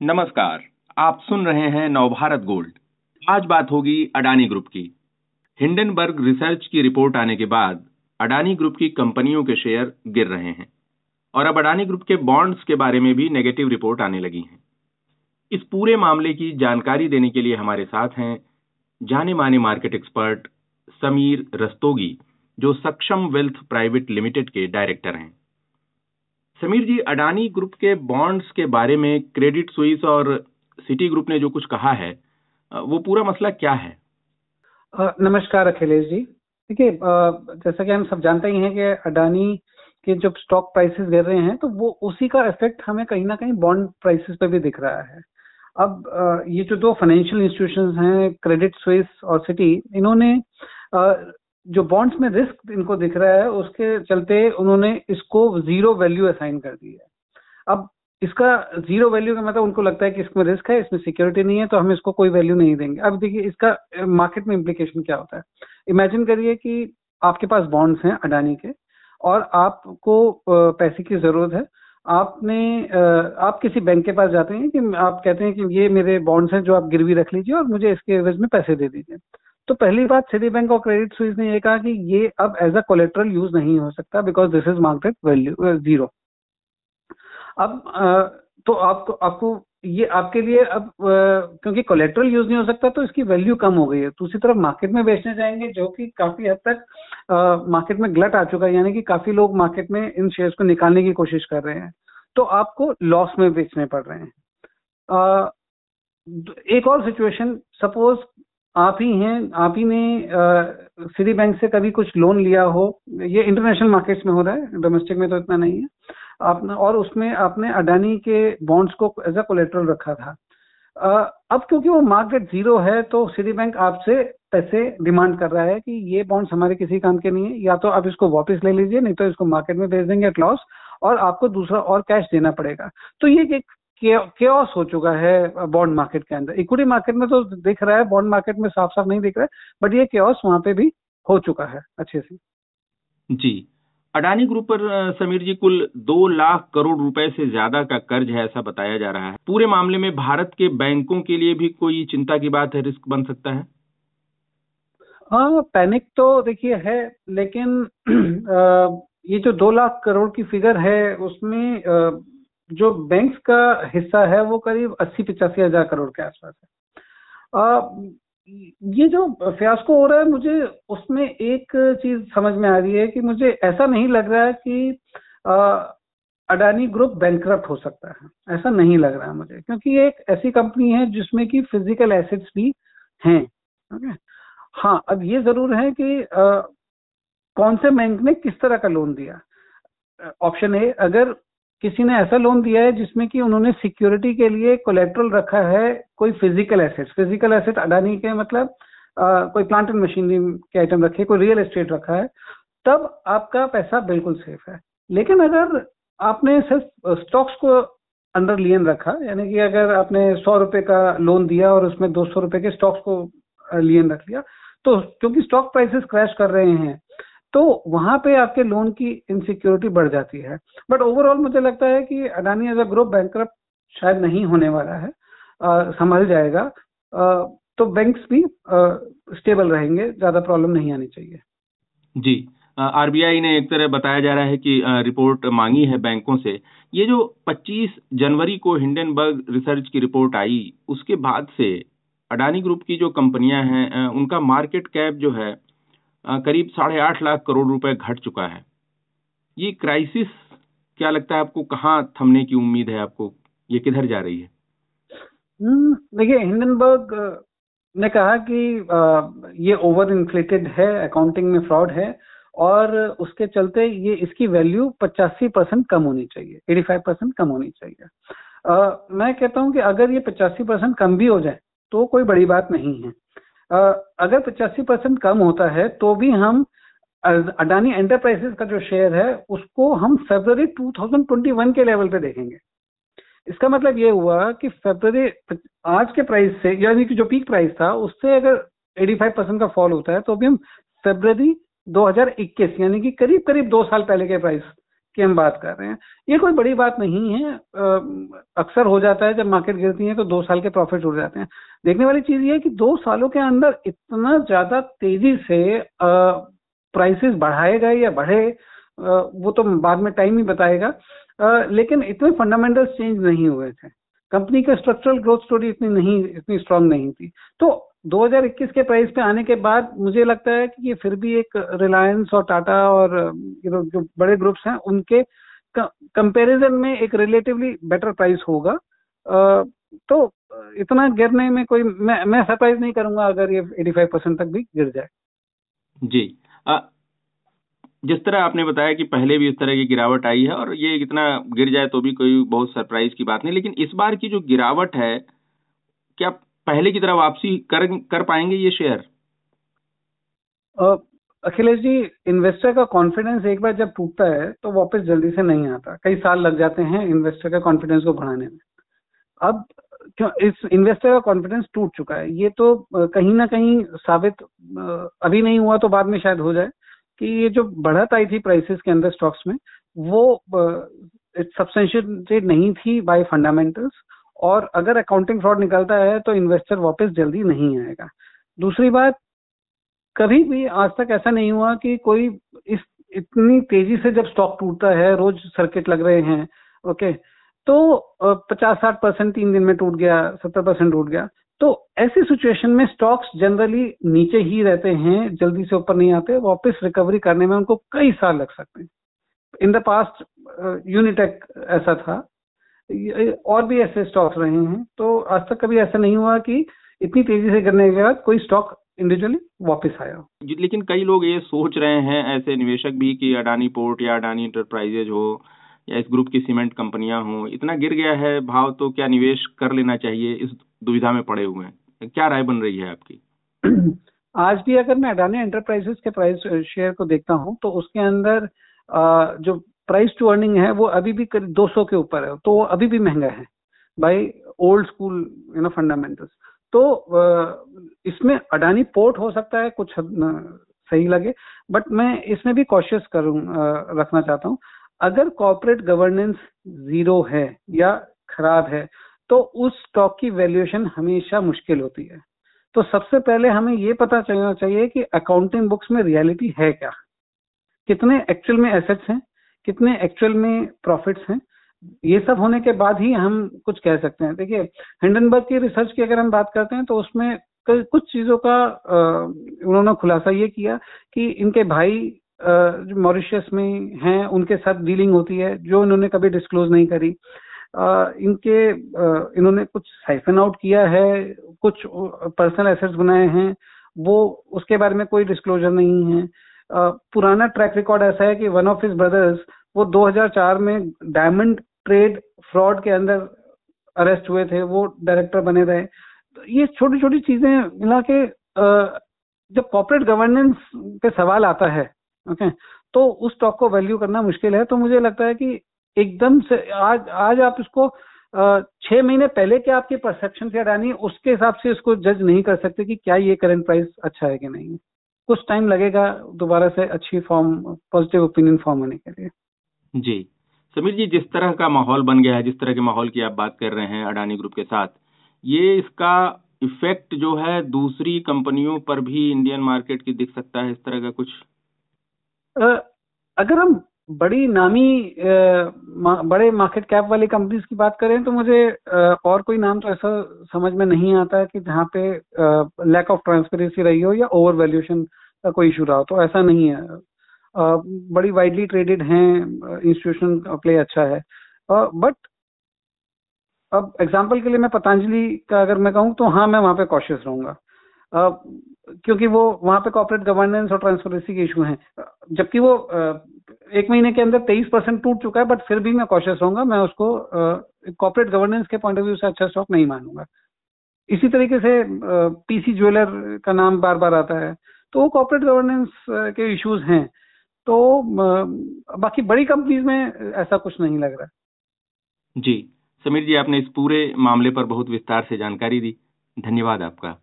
नमस्कार, आप सुन रहे हैं नवभारत गोल्ड। आज बात होगी अडानी ग्रुप की। हिंडनबर्ग रिसर्च की रिपोर्ट आने के बाद अडानी ग्रुप की कंपनियों के शेयर गिर रहे हैं और अब अडानी ग्रुप के बॉन्ड्स के बारे में भी नेगेटिव रिपोर्ट आने लगी है। इस पूरे मामले की जानकारी देने के लिए हमारे साथ हैं जाने माने मार्केट एक्सपर्ट समीर रस्तोगी, जो सक्षम वेल्थ प्राइवेट लिमिटेड के डायरेक्टर हैं। समीर जी, अडानी ग्रुप के बॉन्ड्स के बारे में क्रेडिट स्विस और सिटी ग्रुप ने जो कुछ कहा है वो पूरा मसला क्या है? नमस्कार अखिलेश जी। देखिए जैसा कि हम सब जानते ही हैं कि अडानी के जब स्टॉक प्राइसेस गिर रहे हैं तो वो उसी का इफ़ेक्ट हमें कहीं ना कहीं बॉन्ड प्राइसेस पे भी दिख रहा है। अब ये जो दो फाइनेंशियल इंस्टीट्यूशंस हैं क्रेडिट स्विस और सिटी इन्होंने जो बॉन्ड्स में रिस्क इनको दिख रहा है, उसके चलते उन्होंने इसको ज़ीरो वैल्यू असाइन कर दी है। अब इसका ज़ीरो वैल्यू का मतलब उनको लगता है कि इसमें रिस्क है, इसमें सिक्योरिटी नहीं है तो हम इसको कोई वैल्यू नहीं देंगे। अब देखिए, इसका मार्केट में इम्प्लीकेशन क्या होता है? इमेजिन करिए कि आपके पास बॉन्ड्स हैं अडानी के, और आपको पैसे की ज़रूरत है। आपने आप किसी बैंक के पास जाते हैं कि आप कहते हैं कि ये मेरे बॉन्ड्स हैं जो आप गिरवी रख लीजिए और मुझे इसके एवज में पैसे दे दीजिए। तो पहली बात सिटी बैंक और क्रेडिट स्विस ने ये कहा कि ये अब एज अ कोलेट्रल यूज़ नहीं हो सकता because this is market value zero अब तो आपको आपको ये आपके लिए अब क्योंकि कोलेट्रल यूज़ नहीं हो सकता तो इसकी वैल्यू कम हो गई है। दूसरी तरफ़ मार्केट में बेचने जाएँगे जो कि काफ़ी हद तक मार्केट में ग्लट आ चुका है यानी कि काफ़ी लोग मार्केट में इन शेयर्स को निकालने की कोशिश कर रहे हैं। तो आपको लॉस में बेचने पड़ रहे हैं। आ, एक और सिचुएशन सपोज़ आप ही हैं, आप ही ने सिटी बैंक से कभी कुछ लोन लिया हो? ये इंटरनेशनल मार्केट्स में हो रहा है डोमेस्टिक में तो इतना नहीं है। आपने, और उसमें आपने अडानी के बॉन्ड्स को एज अ कोलेट्रल रखा था। अब क्योंकि वो मार्केट ज़ीरो है तो सिटी बैंक आपसे पैसे डिमांड कर रहा है कि ये बॉन्ड्स हमारे किसी काम के नहीं है, या तो आप इसको वापस ले लीजिए, नहीं तो इसको मार्केट में भेज देंगे एट लॉस और आपको दूसरा और कैश देना पड़ेगा। तो ये एक केओस हो चुका है बॉन्ड मार्केट के अंदर? इक्विटी मार्केट में तो दिख रहा है बॉन्ड मार्केट में साफ़ साफ़ नहीं दिख रहा है बट ये केओस वहाँ पे भी हो चुका है अच्छे से। जी। अडानी ग्रुप पर समीर जी कुल दो लाख करोड़ रुपए से ज़्यादा का कर्ज है ऐसा बताया जा रहा है। पूरे मामले में भारत के बैंकों के लिए भी कोई चिंता की बात है रिस्क बन सकता है? हाँ पैनिक तो देखिए है लेकिन आ, ये जो दो लाख करोड़ की फिगर है उसमें जो बैंक्स का हिस्सा है वो करीब अस्सी पिचासी हज़ार करोड़ के आसपास है। आ, ये जो फियास्को हो रहा है मुझे उसमें एक चीज़ समझ में आ रही है कि मुझे ऐसा नहीं लग रहा है कि अडानी ग्रुप बैंक हो सकता है। ऐसा नहीं लग रहा है मुझे क्योंकि ये एक ऐसी कंपनी है जिसमें कि फ़िज़िकल एसेट्स भी हैं ओके हाँ? अब ये ज़रूर है कि आ, कौन से बैंक ने किस तरह का लोन दिया? ऑप्शन ए अगर किसी ने ऐसा लोन दिया है जिसमें कि उन्होंने सिक्योरिटी के लिए कोलेट्रल रखा है कोई physical asset physical asset Adani के मतलब आ, कोई प्लांट एंड मशीनरी के आइटम रखे कोई रियल एस्टेट रखा है तब आपका पैसा बिल्कुल सेफ़ है। लेकिन अगर आपने सिर्फ़ स्टॉक्स को अंडर लियन रखा यानी कि अगर आपने सौ रुपए का लोन दिया और उसमें दो सौ रुपए के स्टॉक्स को लियन रख लिया तो क्योंकि स्टॉक प्राइसेस क्रैश कर रहे हैं तो वहाँ पे आपके लोन की इनसिक्योरिटी बढ़ जाती है। बट ओवरऑल मुझे लगता है कि Adani as a group bank शायद नहीं होने वाला है। संभल जाएगा। आ, तो बैंक्स भी स्टेबल रहेंगे ज़्यादा प्रॉब्लम नहीं आनी चाहिए। जी। आरबीआई ने एक तरह बताया जा रहा है कि रिपोर्ट मांगी है बैंकों से। ये जो 25 जनवरी को हिंडनबर्ग रिसर्च की रिपोर्ट आई उसके बाद से अडानी ग्रुप की जो कंपनियाँ हैं उनका मार्केट कैप जो है करीब साढ़े आठ लाख करोड़ रुपए घट चुका है। ये क्राइसिस क्या लगता है आपको? कहाँ थमने की उम्मीद है आपको? ये किधर जा रही है? हम्म, देखिए हिंडनबर्ग ने कहा कि ये ओवर इन्फ्लेटेड है अकाउंटिंग में फ्रॉड है और उसके चलते ये इसकी वैल्यू पचासी परसेंट कम होनी चाहिए एटी फाइव परसेंट कम होनी चाहिए। आ, मैं कहता हूँ कि अगर ये पचासी परसेंट कम भी हो जाए तो कोई बड़ी बात नहीं है। अगर पचासी परसेंट कम होता है तो भी हम अडानी एंटरप्राइजेस का जो शेयर है, उसको हम फेबर 2021 के लेवल पे देखेंगे। इसका मतलब ये हुआ कि फेबर आज के प्राइस से, यानी कि जो पीक प्राइस था, उससे अगर 85 परसेंट का फॉल होता है तो अभी हम फेबर 2021 यानी कि करीब करीब दो साल पहले के प्राइस की हम बात कर रहे हैं। ये कोई बड़ी बात नहीं है। अक्सर हो जाता है जब मार्केट गिरती है तो दो साल के प्रॉफिट उड़ जाते हैं। देखने वाली चीज़ ये है कि दो सालों के अंदर इतना ज़्यादा तेज़ी से प्राइसेस बढ़ाए गए या बढ़े वो तो बाद में टाइम ही बताएगा। लेकिन इतने फंडामेंटल्स चेंज नहीं हुए थे। कंपनी का स्ट्रक्चरल ग्रोथ स्टोरी इतनी नहीं, इतनी स्ट्रांग नहीं थी। तो 2021 के प्राइस पे आने के बाद मुझे लगता है कि ये फिर भी एक रिलायंस और टाटा और जो बड़े ग्रुप्स हैं उनके कंपैरिजन में एक रिलेटिवली बेटर प्राइस होगा। तो इतना गिरने में कोई मैं मैं सरप्राइज़ नहीं करूँगा अगर ये 85 परसेंट तक भी गिर जाए। जी। आ, जिस तरह आपने बताया कि पहले भी इस तरह की गिरावट आई है और ये इतना गिर जाए तो भी कोई बहुत सरप्राइज़ की बात नहीं लेकिन इस बार की जो गिरावट है क्या पहले की तरह वापसी कर कर पाएँगे ये शेयर अखिलेश जी इन्वेस्टर का कॉन्फिडेंस एक बार जब टूटता है तो वापस जल्दी से नहीं आता। कई साल लग जाते हैं इन्वेस्टर का कॉन्फिडेंस को बढ़ाने में। अब क्यों, इस इन्वेस्टर का कॉन्फिडेंस टूट चुका है। ये तो कहीं ना कहीं साबित अभी नहीं हुआ तो बाद में शायद हो जाए कि ये जो बढ़त आई थी प्राइसेस के अंदर स्टॉक्स में, वो सब्सटेंशिएटेड नहीं थी बाय फंडामेंटल्स और अगर अकाउंटिंग फ्रॉड निकलता है तो इन्वेस्टर वापस जल्दी नहीं आएगा। दूसरी बात, कभी भी आज तक ऐसा नहीं हुआ कि कोई इस, इतनी तेज़ी से जब स्टॉक टूटता है, रोज सर्किट लग रहे हैं ओके तो पचास साठ परसेंट तीन दिन में टूट गया, सत्तर परसेंट टूट गया तो ऐसी सिचुएशन में स्टॉक्स जनरली नीचे ही रहते हैं, जल्दी से ऊपर नहीं आते, वापस रिकवरी करने में उनको कई साल लग सकते हैं। इन द पास्ट यूनिटेक ऐसा था और भी ऐसे स्टॉक्स रहे हैं तो आज तक कभी ऐसा नहीं हुआ कि इतनी तेज़ी से करने के बाद कोई स्टॉक इंडिविजुअली वापस आया लेकिन कई लोग ये सोच रहे हैं ऐसे निवेशक भी कि अडानी पोर्ट या अडानी इंटरप्राइजेज हो या इस ग्रुप की सीमेंट कंपनियाँ हो इतना गिर गया है भाव तो क्या निवेश कर लेना चाहिए इस दुविधा में पड़े हुए हैं? क्या राय बन रही है आपकी? आज भी अगर मैं अडानी एंटरप्राइजेस के प्राइस शेयर को देखता हूँ तो उसके अंदर जो प्राइस टू अर्निंग है, वो अभी भी करीब 200 के ऊपर है तो वो अभी भी महँगा है by old school you know fundamentals तो इसमें अडानी पोर्ट हो सकता है, कुछ सही लगे बट मैं इसमें भी कॉशियस करूँ रखना चाहता हूँ। अगर कॉर्पोरेट गवर्नेंस ज़ीरो है या खराब है तो उस स्टॉक की वैल्यूएशन हमेशा मुश्किल होती है। तो सबसे पहले हमें ये पता चलना चाहिए कि अकाउंटिंग बुक्स में रियलिटी है क्या? कितने एक्चुअल में एसेट्स हैं? कितने एक्चुअल में प्रॉफिट्स हैं? ये सब होने के बाद ही हम कुछ कह सकते हैं। देखिए हिंडनबर्ग की रिसर्च की अगर हम बात करते हैं तो उसमें कुछ चीज़ों का उन्होंने खुलासा ये किया कि इनके भाई जो मॉरिशियस में हैं, उनके साथ डीलिंग होती है, जो इन्होंने कभी डिस्क्लोज नहीं करी। इनके इन्होंने कुछ साइफन आउट किया है, कुछ पर्सनल एसेट्स बनाए हैं, वो उसके बारे में कोई डिस्क्लोजर नहीं है। पुराना ट्रैक रिकॉर्ड ऐसा है कि वन ऑफ़ हिज ब्रदर्स वो 2004 में डायमंड ट्रेड फ्रॉड के अंदर अरेस्ट हुए थे, वो डायरेक्टर बने रहे। तो ये छोटी छोटी चीज़ें मिला के जब कॉर्पोरेट गवर्नेंस पे सवाल आता है ओके तो उस स्टॉक को वैल्यू करना मुश्किल है। तो मुझे लगता है कि एकदम से आज आज आप इसको छह महीने पहले के आपकी परसेप्शन से हटानी उसके हिसाब से इसको जज नहीं कर सकते कि क्या ये करंट प्राइस अच्छा है कि नहीं कुछ टाइम लगेगा दोबारा से अच्छी फॉर्म पॉजिटिव ओपिनियन फॉर्म होने के लिए। जी। समीर जी जिस तरह का माहौल बन गया है जिस तरह के माहौल की आप बात कर रहे हैं अडानी ग्रुप के साथ ये इसका इफ़ेक्ट जो है दूसरी कंपनियों पर भी इंडियन मार्केट की दिख सकता है इस तरह का कुछ? अगर हम बड़ी नामी बड़े मार्केट कैप वाली कंपनीज़ की बात करें तो मुझे और कोई नाम तो ऐसा समझ में नहीं आता है कि जहाँ पे लैक ऑफ़ ट्रांसपेरेंसी रही हो या ओवर वैल्यूएशन का कोई इशू रहा हो तो ऐसा नहीं है। बड़ी वाइडली ट्रेडेड हैं इंस्टीट्यूशन प्ले अच्छा है। बट अब एग्ज़ाम्पल के लिए मैं पतंजलि का अगर मैं कहूँ तो हाँ मैं वहाँ पे कॉशियस रहूँगा। क्योंकि वो वहाँ पे कॉर्पोरेट गवर्नेंस और ट्रांसपेरेंसी के इशू हैं। जबकि वो एक महीने के अंदर तेईस परसेंट टूट चुका है बट फिर भी मैं कॉशियस रहूँगा। मैं उसको कॉर्पोरेट गवर्नेंस के पॉइंट ऑफ़ व्यू से अच्छा स्टॉक नहीं मानूँगा। इसी तरीके से पीसी ज्वेलर का नाम बार बार आता है। तो वो कॉर्पोरेट गवर्नेंस के इश्यूज़ हैं। तो बाकी बड़ी कंपनीज़ में ऐसा कुछ नहीं लग रहा। जी। समीर जी, आपने इस पूरे मामले पर बहुत विस्तार से जानकारी दी। धन्यवाद आपका।